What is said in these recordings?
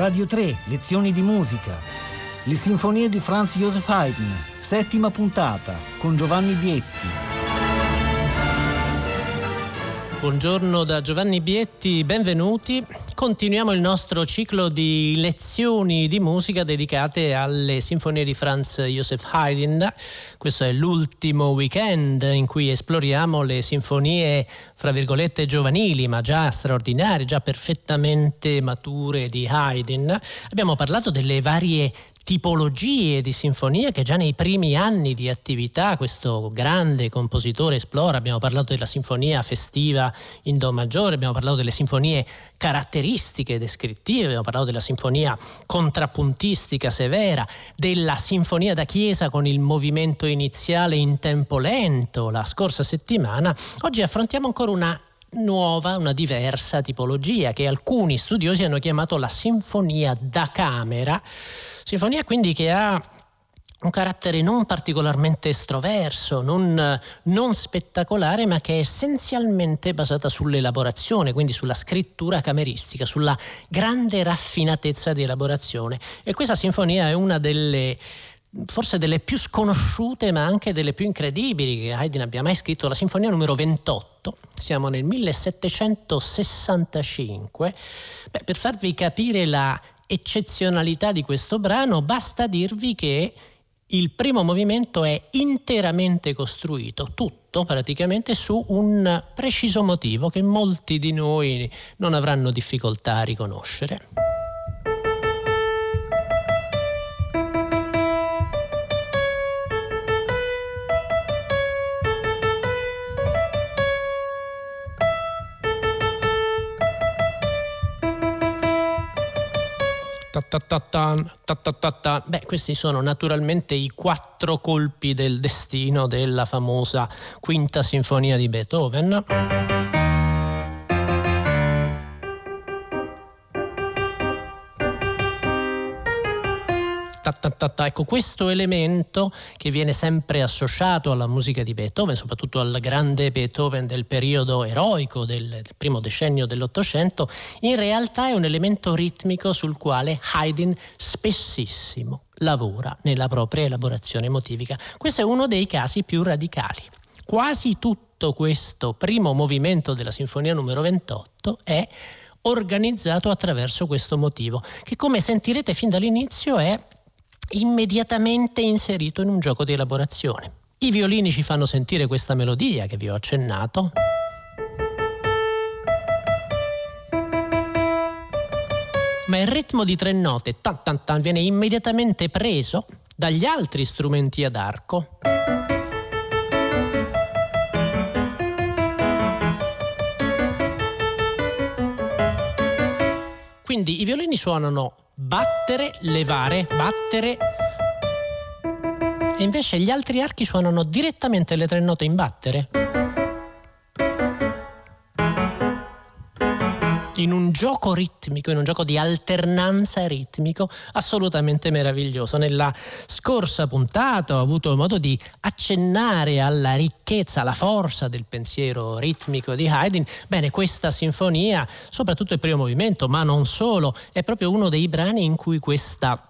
Radio 3, lezioni di musica. Le sinfonie di Franz Joseph Haydn, settima puntata, con Giovanni Bietti. Buongiorno da Giovanni Bietti, benvenuti. Continuiamo il nostro ciclo di lezioni di musica dedicate alle sinfonie di Franz Joseph Haydn. Questo è l'ultimo weekend in cui esploriamo le sinfonie, fra virgolette, giovanili, ma già straordinarie, già perfettamente mature di Haydn. Abbiamo parlato delle varie tipologie di sinfonia che già nei primi anni di attività questo grande compositore esplora. Abbiamo parlato della sinfonia festiva in Do maggiore, abbiamo parlato delle sinfonie caratteristiche descrittive, abbiamo parlato della sinfonia contrappuntistica severa, della sinfonia da chiesa con il movimento iniziale in tempo lento la scorsa settimana. Oggi affrontiamo ancora una nuova, una diversa tipologia che alcuni studiosi hanno chiamato la sinfonia da camera, sinfonia quindi che ha un carattere non particolarmente estroverso, non, non, spettacolare, ma che è essenzialmente basata sull'elaborazione, quindi sulla scrittura cameristica, sulla grande raffinatezza di elaborazione. E questa sinfonia è una delle forse delle più sconosciute ma anche delle più incredibili che Haydn abbia mai scritto, la sinfonia numero 28, siamo nel 1765. Beh, per farvi capire la eccezionalità di questo brano basta dirvi che il primo movimento è interamente costruito, tutto praticamente su un preciso motivo che molti di noi non avranno difficoltà a riconoscere. Beh, questi sono naturalmente i quattro colpi del destino della famosa quinta sinfonia di Beethoven. Ta, ta, ta. Ecco, questo elemento che viene sempre associato alla musica di Beethoven, soprattutto al grande Beethoven del periodo eroico del, del primo decennio dell'Ottocento, in realtà è un elemento ritmico sul quale Haydn spessissimo lavora nella propria elaborazione motivica. Questo è uno dei casi più radicali. Quasi tutto questo primo movimento della Sinfonia numero 28 è organizzato attraverso questo motivo, che come sentirete fin dall'inizio è immediatamente inserito in un gioco di elaborazione. I violini ci fanno sentire questa melodia che vi ho accennato. Ma il ritmo di tre note tan tan tan viene immediatamente preso dagli altri strumenti ad arco. Quindi i violini suonano battere, levare, battere. E invece gli altri archi suonano direttamente le tre note in battere. In un gioco ritmico, in un gioco di alternanza ritmico assolutamente meraviglioso. Nella scorsa puntata ho avuto modo di accennare alla ricchezza, alla forza del pensiero ritmico di Haydn. Bene, questa sinfonia, soprattutto il primo movimento, ma non solo, è proprio uno dei brani in cui questa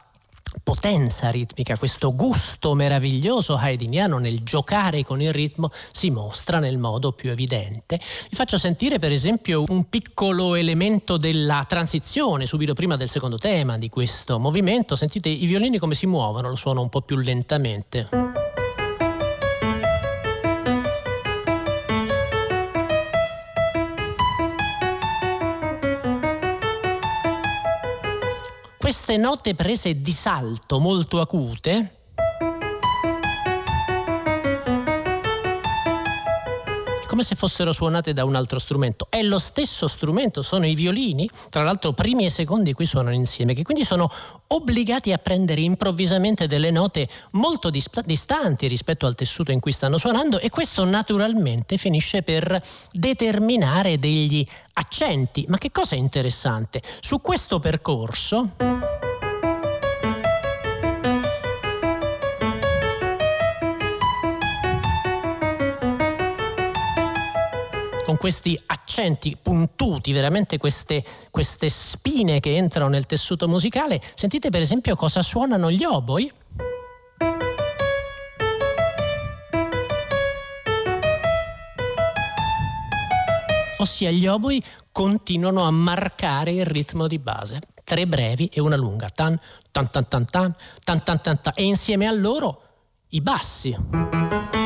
potenza ritmica, questo gusto meraviglioso haydniano nel giocare con il ritmo si mostra nel modo più evidente. Vi faccio sentire per esempio un piccolo elemento della transizione subito prima del secondo tema di questo movimento. Sentite i violini come si muovono, lo suono un po' più lentamente. Queste note prese di salto molto acute come se fossero suonate da un altro strumento. È lo stesso strumento, sono i violini, tra l'altro primi e secondi qui suonano insieme, che quindi sono obbligati a prendere improvvisamente delle note molto distanti rispetto al tessuto in cui stanno suonando e questo naturalmente finisce per determinare degli accenti. Ma che cosa è interessante? Su questo percorso... questi accenti puntuti, veramente queste, queste spine che entrano nel tessuto musicale. Sentite per esempio cosa suonano gli oboi. ossia gli oboi continuano a marcare il ritmo di base. Tre brevi e una lunga, tan tan tan tan tan tan tan tan, tan e insieme a loro i bassi.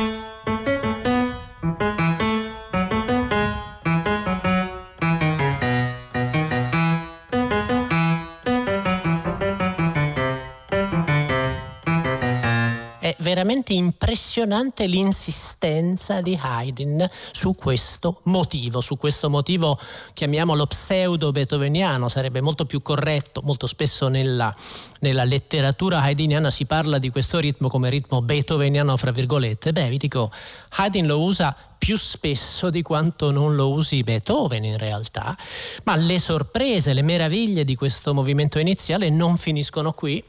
Veramente impressionante l'insistenza di Haydn su questo motivo, su questo motivo chiamiamolo pseudo beethoveniano, sarebbe molto più corretto, molto spesso nella, nella letteratura haydniana si parla di questo ritmo come ritmo beethoveniano fra virgolette, beh vi dico Haydn lo usa più spesso di quanto non lo usi Beethoven in realtà, ma le sorprese, le meraviglie di questo movimento iniziale non finiscono qui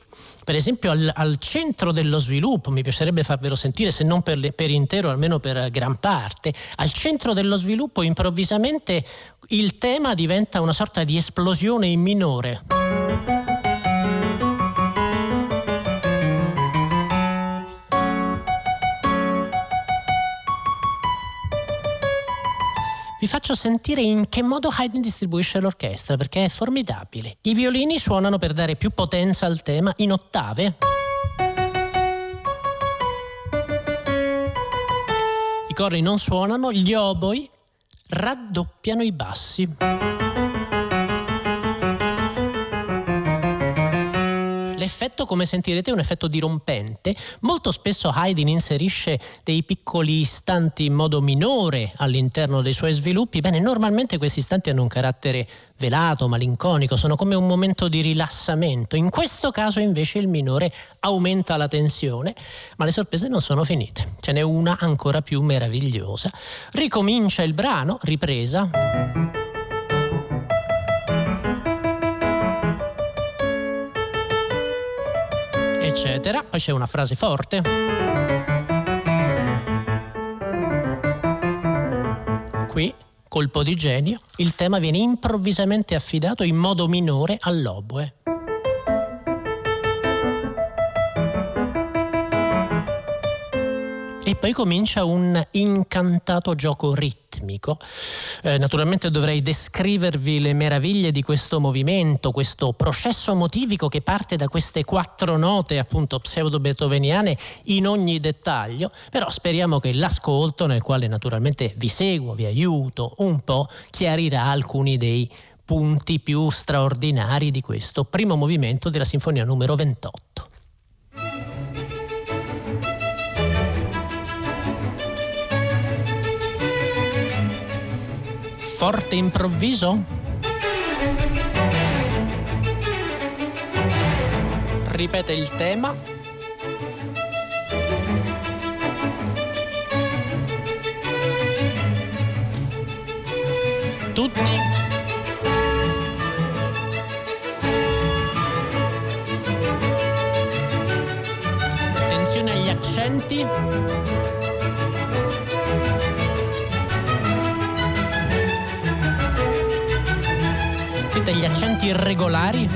per esempio al, al, centro dello sviluppo, mi piacerebbe farvelo sentire se non per, per intero, almeno per gran parte, al centro dello sviluppo improvvisamente il tema diventa una sorta di esplosione in minore. Vi faccio sentire in che modo Haydn distribuisce l'orchestra perché è formidabile. I violini suonano per dare più potenza al tema in ottave. I corri non suonano, gli oboi raddoppiano i bassi. L'effetto, come sentirete, un effetto dirompente. Molto spesso Haydn inserisce dei piccoli istanti in modo minore all'interno dei suoi sviluppi. Bene, normalmente questi istanti hanno un carattere velato, malinconico, sono come un momento di rilassamento. In questo caso invece il minore aumenta la tensione, ma le sorprese non sono finite. Ce n'è una ancora più meravigliosa. Ricomincia il brano, ripresa. Eccetera. Poi c'è una frase forte. Qui, colpo di genio, il tema viene improvvisamente affidato in modo minore all'oboe. E poi comincia un incantato gioco ritmico. Eh, naturalmente dovrei descrivervi le meraviglie di questo movimento, questo processo motivico che parte da queste quattro note appunto pseudo-beethoveniane in ogni dettaglio, però speriamo che l'ascolto, nel quale naturalmente vi seguo, vi aiuto un po', chiarirà alcuni dei punti più straordinari di questo primo movimento della sinfonia numero 28. Forte improvviso? Ripete il tema. Tutti. Attenzione agli accenti. Degli accenti irregolari?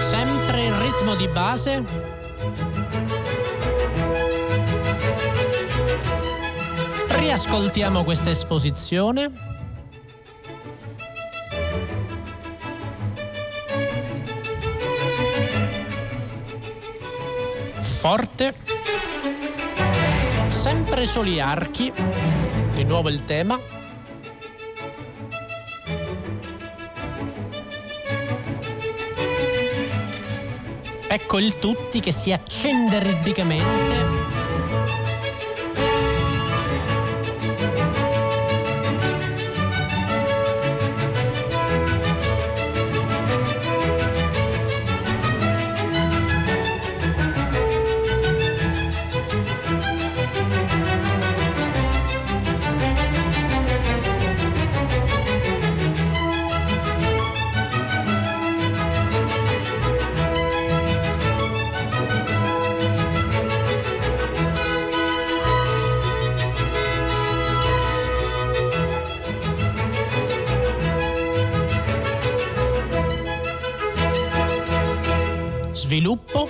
Sempre il ritmo di base. Riascoltiamo questa esposizione. Forte, sempre soli archi, di nuovo il tema. Ecco il tutti che si accende ritmicamente sviluppo,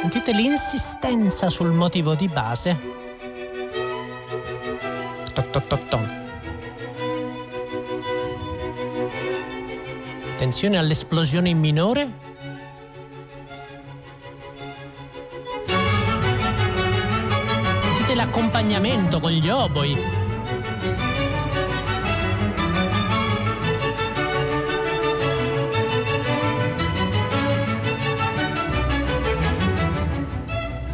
Sentite l'insistenza sul motivo di base. Attenzione all'esplosione in minore. Oboi.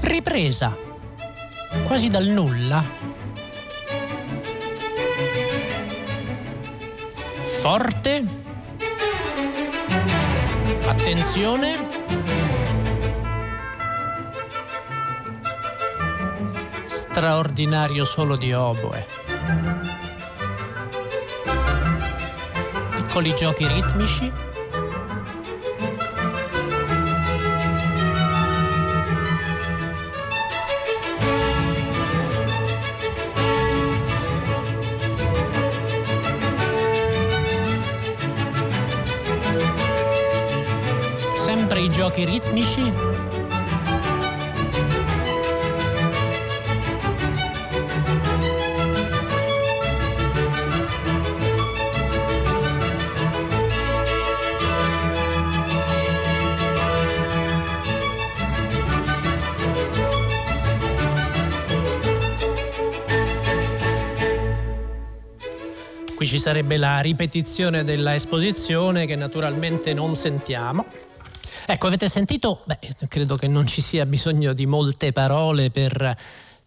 ripresa, quasi dal nulla. Forte. Attenzione. Straordinario solo di oboe. Piccoli giochi ritmici. giochi ritmici? Qui ci sarebbe la ripetizione della esposizione che naturalmente non sentiamo. Ecco, avete sentito? Beh, credo che non ci sia bisogno di molte parole per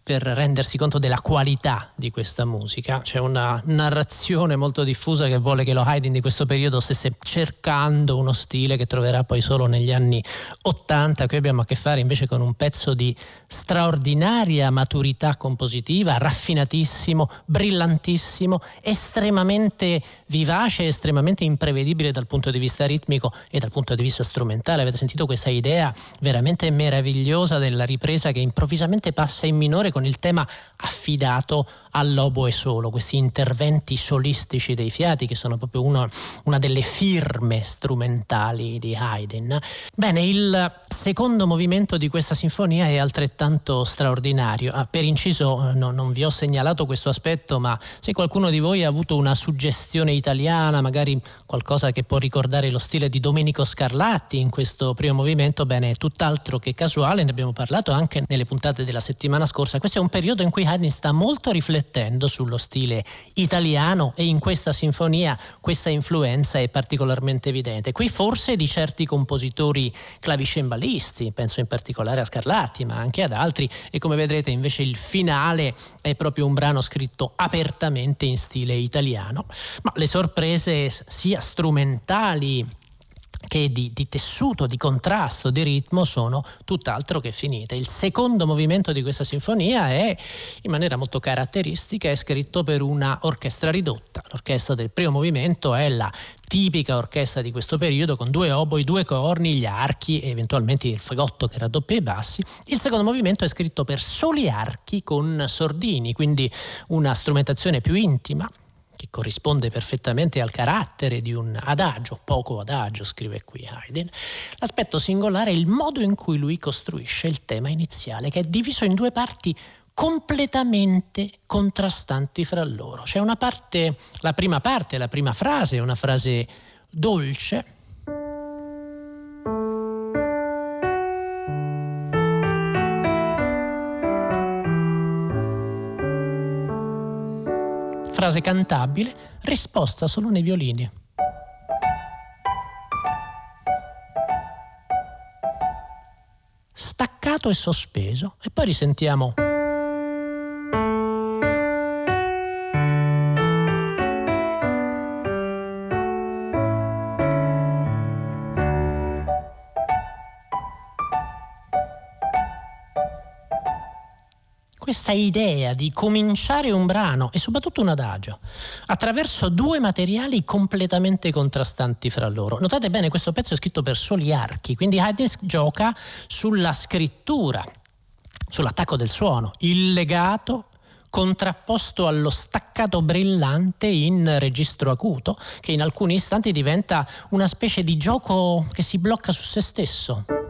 per rendersi conto della qualità di questa musica. C'è una narrazione molto diffusa che vuole che lo Haydn di questo periodo stesse cercando uno stile che troverà poi solo negli anni 80. Qui abbiamo a che fare invece con un pezzo di straordinaria maturità compositiva, raffinatissimo, brillantissimo, estremamente vivace, estremamente imprevedibile dal punto di vista ritmico e dal punto di vista strumentale. Avete sentito questa idea veramente meravigliosa della ripresa che improvvisamente passa in minore con il tema affidato all'oboe solo, questi interventi solistici dei fiati che sono proprio una, una delle firme strumentali di Haydn. Bene, il secondo movimento di questa sinfonia è altrettanto straordinario. Ah, per inciso no, non vi ho segnalato questo aspetto, ma se qualcuno di voi ha avuto una suggestione italiana, magari qualcosa che può ricordare lo stile di Domenico Scarlatti in questo primo movimento, bene, è tutt'altro che casuale, ne abbiamo parlato anche nelle puntate della settimana scorsa. Questo è un periodo in cui Haydn sta molto riflettendo sullo stile italiano e in questa sinfonia questa influenza è particolarmente evidente. Qui forse di certi compositori clavicembalisti, penso in particolare a Scarlatti, ma anche ad altri e come vedrete invece il finale è proprio un brano scritto apertamente in stile italiano, ma le sorprese sia strumentali che di, di, tessuto, di contrasto, di ritmo sono tutt'altro che finite. Il secondo movimento di questa sinfonia è in maniera molto caratteristica, è scritto per una orchestra ridotta. L'orchestra del primo movimento è la tipica orchestra di questo periodo con due oboi, due corni, gli archi e eventualmente il fagotto che raddoppia i bassi. Il secondo movimento è scritto per soli archi con sordini, quindi una strumentazione più intima che corrisponde perfettamente al carattere di un adagio, poco adagio, scrive qui Haydn. L'aspetto singolare è il modo in cui lui costruisce il tema iniziale, che è diviso in due parti completamente contrastanti fra loro. C'è una parte, la prima parte, la prima frase, una frase dolce, frase cantabile, risposta solo nei violini. Staccato e sospeso e poi risentiamo questa idea di cominciare un brano e soprattutto un adagio attraverso due materiali completamente contrastanti fra loro. Notate bene, questo pezzo è scritto per soli archi, quindi Haydn gioca sulla scrittura sull'attacco del suono, il legato contrapposto allo staccato brillante in registro acuto, che in alcuni istanti diventa una specie di gioco che si blocca su se stesso.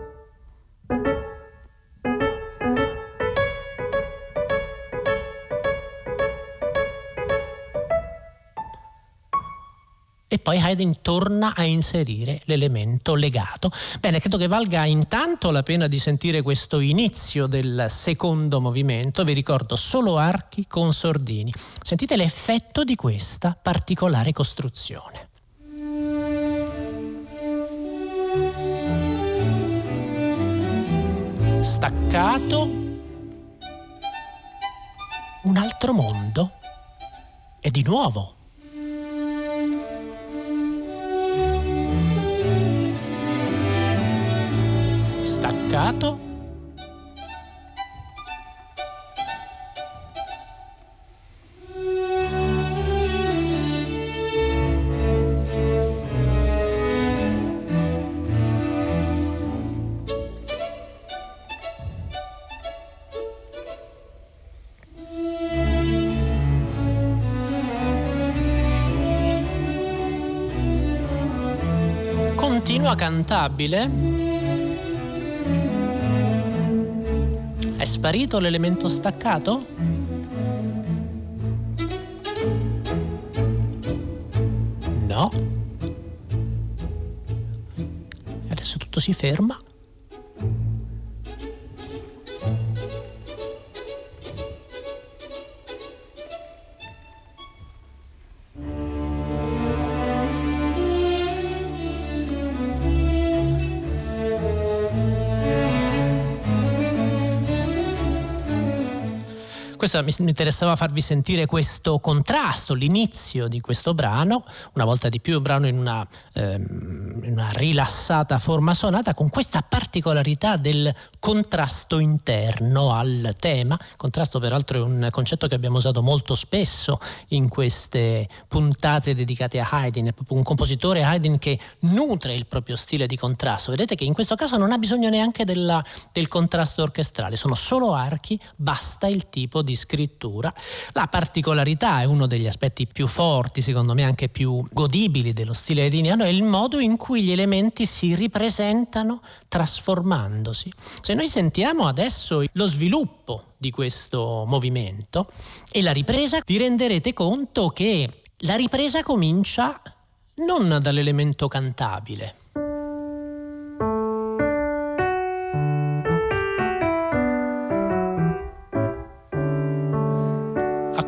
Poi Haydn torna a inserire l'elemento legato. Bene, credo che valga intanto la pena di sentire questo inizio del secondo movimento, vi ricordo solo archi con sordini. Sentite l'effetto di questa particolare costruzione. Staccato, un altro mondo e di nuovo staccato continua cantabile sparito l'elemento staccato? No. Adesso tutto si ferma. Questo mi, interessava farvi sentire questo contrasto, l'inizio di questo brano, una volta di più un brano in una, ehm, una rilassata forma sonata, con questa particolarità del contrasto interno al tema. Contrasto peraltro è un concetto che abbiamo usato molto spesso in queste puntate dedicate a Haydn, è proprio un compositore Haydn che nutre il proprio stile di contrasto. Vedete che in questo caso non ha bisogno neanche della, del contrasto orchestrale, sono solo archi, basta il tipo di scrittura. La particolarità è uno degli aspetti più forti, secondo me anche più godibili dello stile ediniano, è il modo in cui gli elementi si ripresentano trasformandosi. Se noi sentiamo adesso lo sviluppo di questo movimento e la ripresa, vi renderete conto che la ripresa comincia non dall'elemento cantabile,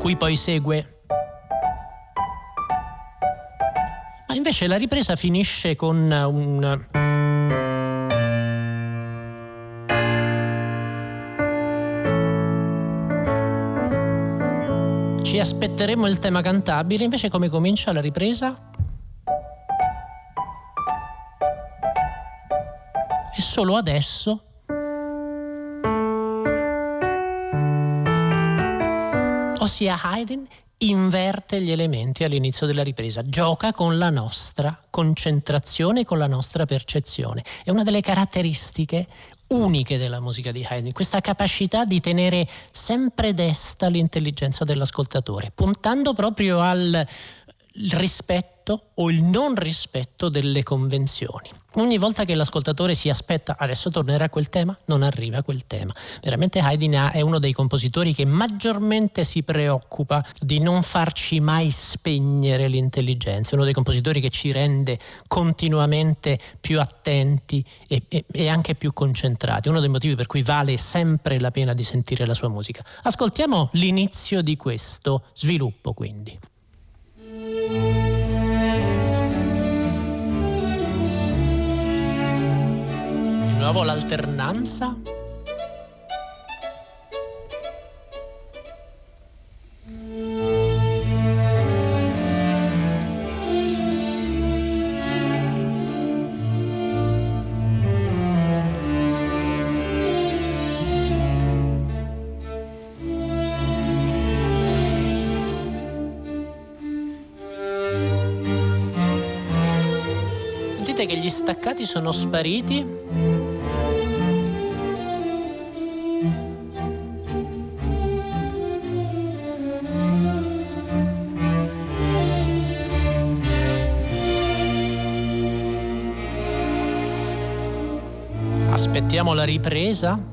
cui poi segue. Ma invece la ripresa finisce con un... Ci aspetteremo il tema cantabile, invece come comincia la ripresa? E solo adesso ossia Haydn inverte gli elementi all'inizio della ripresa, gioca con la nostra concentrazione, con la nostra percezione. È una delle caratteristiche uniche della musica di Haydn, questa capacità di tenere sempre desta l'intelligenza dell'ascoltatore, puntando proprio al rispetto o il non rispetto delle convenzioni. Ogni volta che l'ascoltatore si aspetta adesso tornerà quel tema, non arriva quel tema. Veramente Haydn è uno dei compositori che maggiormente si preoccupa di non farci mai spegnere l'intelligenza, è uno dei compositori che ci rende continuamente più attenti e, e, e anche più concentrati, uno dei motivi per cui vale sempre la pena di sentire la sua musica. Ascoltiamo l'inizio di questo sviluppo quindi. Nuovo l'alternanza che gli staccati sono spariti. Aspettiamo la ripresa.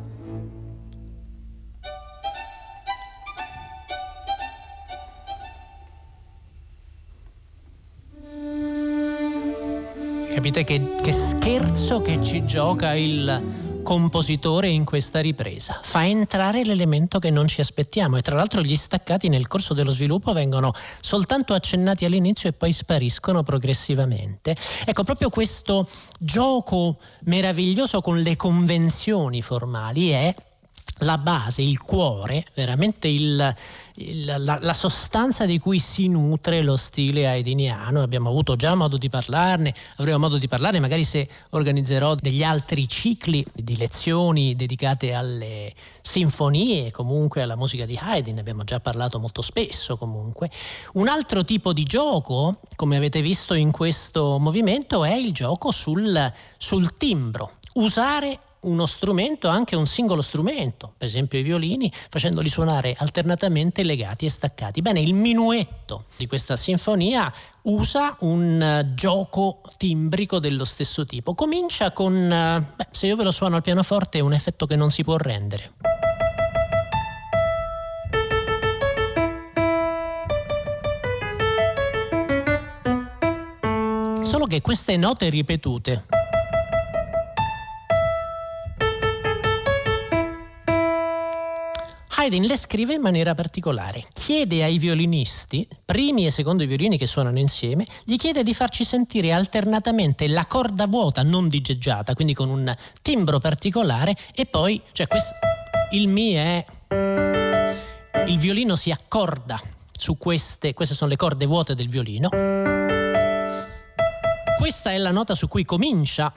Capite che, che scherzo che ci gioca il compositore in questa ripresa. Fa entrare l'elemento che non ci aspettiamo e tra l'altro gli staccati nel corso dello sviluppo vengono soltanto accennati all'inizio e poi spariscono progressivamente. Ecco, proprio questo gioco meraviglioso con le convenzioni formali è la base, il cuore, veramente il, il, la, la, sostanza di cui si nutre lo stile haydniano. Abbiamo avuto già modo di parlarne, avremo modo di parlarne magari se organizzerò degli altri cicli di lezioni dedicate alle sinfonie, comunque alla musica di Haydn, abbiamo già parlato molto spesso comunque. Un altro tipo di gioco, come avete visto in questo movimento, è il gioco sul, sul timbro. Usare uno strumento, anche un singolo strumento, per esempio i violini, facendoli suonare alternatamente legati e staccati. Bene, il minuetto di questa sinfonia usa un uh, gioco timbrico dello stesso tipo. Comincia con, uh, beh, se io ve lo suono al pianoforte, è un effetto che non si può rendere. Solo che queste note ripetute Haydn le scrive in maniera particolare. Chiede ai violinisti, primi e secondo i violini che suonano insieme, gli chiede di farci sentire alternatamente la corda vuota non digeggiata, quindi con un timbro particolare, e poi, cioè questo, il mi è... Il violino si accorda su queste, queste sono le corde vuote del violino. Questa è la nota su cui comincia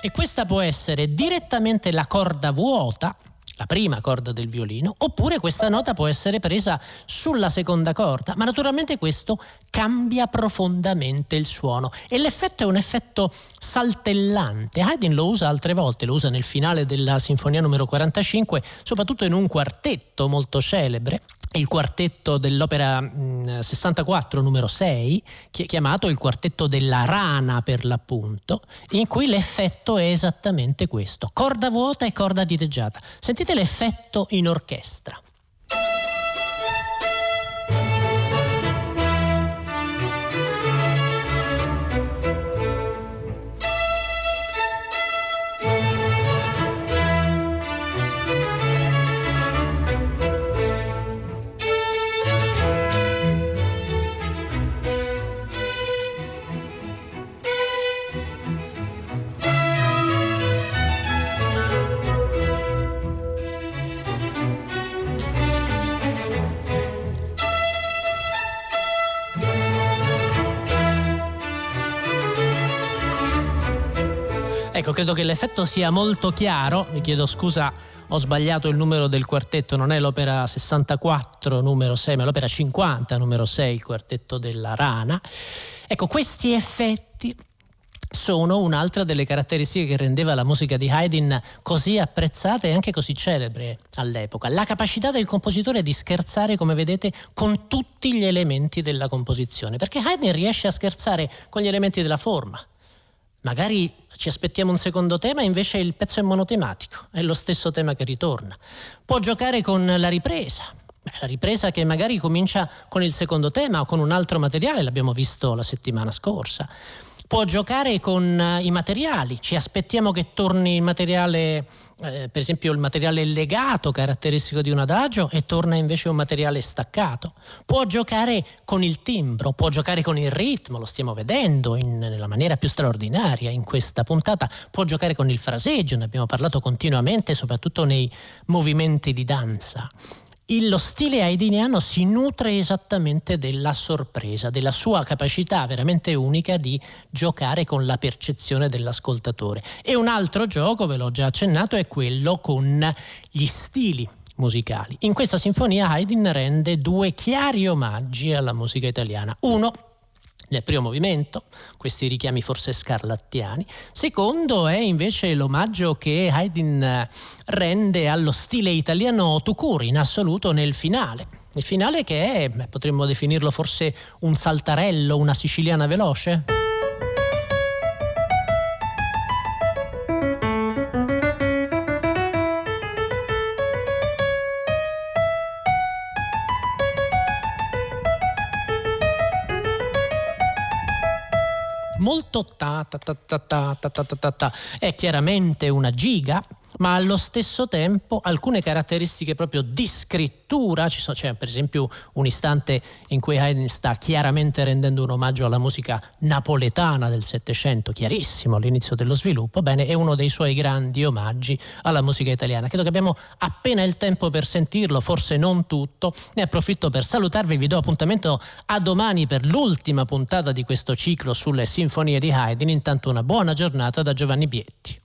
e questa può essere direttamente la corda vuota la prima corda del violino, oppure questa nota può essere presa sulla seconda corda, ma naturalmente questo cambia profondamente il suono e l'effetto è un effetto saltellante. Haydn lo usa altre volte, lo usa nel finale della sinfonia numero 45, soprattutto in un quartetto molto celebre il quartetto dell'opera 64 numero 6, chiamato il quartetto della rana per l'appunto, in cui l'effetto è esattamente questo, corda vuota e corda diteggiata. Sentite l'effetto in orchestra. Credo che l'effetto sia molto chiaro. Mi chiedo scusa, ho sbagliato il numero del quartetto, non è l'opera 64 numero 6, ma l'opera 50 numero 6, il quartetto della rana. Ecco, questi effetti sono un'altra delle caratteristiche che rendeva la musica di Haydn così apprezzata e anche così celebre all'epoca. La capacità del compositore di scherzare, come vedete, con tutti gli elementi della composizione, perché Haydn riesce a scherzare con gli elementi della forma, Magari ci aspettiamo un secondo tema, invece il pezzo è monotematico, è lo stesso tema che ritorna. Può giocare con la ripresa, la ripresa che magari comincia con il secondo tema o con un altro materiale, l'abbiamo visto la settimana scorsa può giocare con eh, i materiali, ci aspettiamo che torni il materiale, eh, per esempio il materiale legato caratteristico di un adagio e torna invece un materiale staccato. Può giocare con il timbro, può giocare con il ritmo, lo stiamo vedendo in, nella maniera più straordinaria in questa puntata, può giocare con il fraseggio, ne abbiamo parlato continuamente, soprattutto nei movimenti di danza lo stile haydniano si nutre esattamente della sorpresa, della sua capacità veramente unica di giocare con la percezione dell'ascoltatore. E un altro gioco, ve l'ho già accennato, è quello con gli stili musicali. In questa sinfonia Haydn rende due chiari omaggi alla musica italiana. Uno nel primo movimento, questi richiami forse scarlattiani. Secondo è invece l'omaggio che Haydn rende allo stile italiano tout in assoluto nel finale. Il finale che è, potremmo definirlo forse un saltarello, una siciliana veloce? Ta ta ta ta ta ta ta ta ta, è chiaramente una giga, ma allo stesso tempo alcune caratteristiche proprio di scrittura, c'è per esempio un istante in cui Haydn sta chiaramente rendendo un omaggio alla musica napoletana del Settecento, chiarissimo all'inizio dello sviluppo, bene, è uno dei suoi grandi omaggi alla musica italiana. Credo che abbiamo appena il tempo per sentirlo, forse non tutto, ne approfitto per salutarvi, vi do appuntamento a domani per l'ultima puntata di questo ciclo sulle sinfonie di Haydn, intanto una buona giornata da Giovanni Bietti.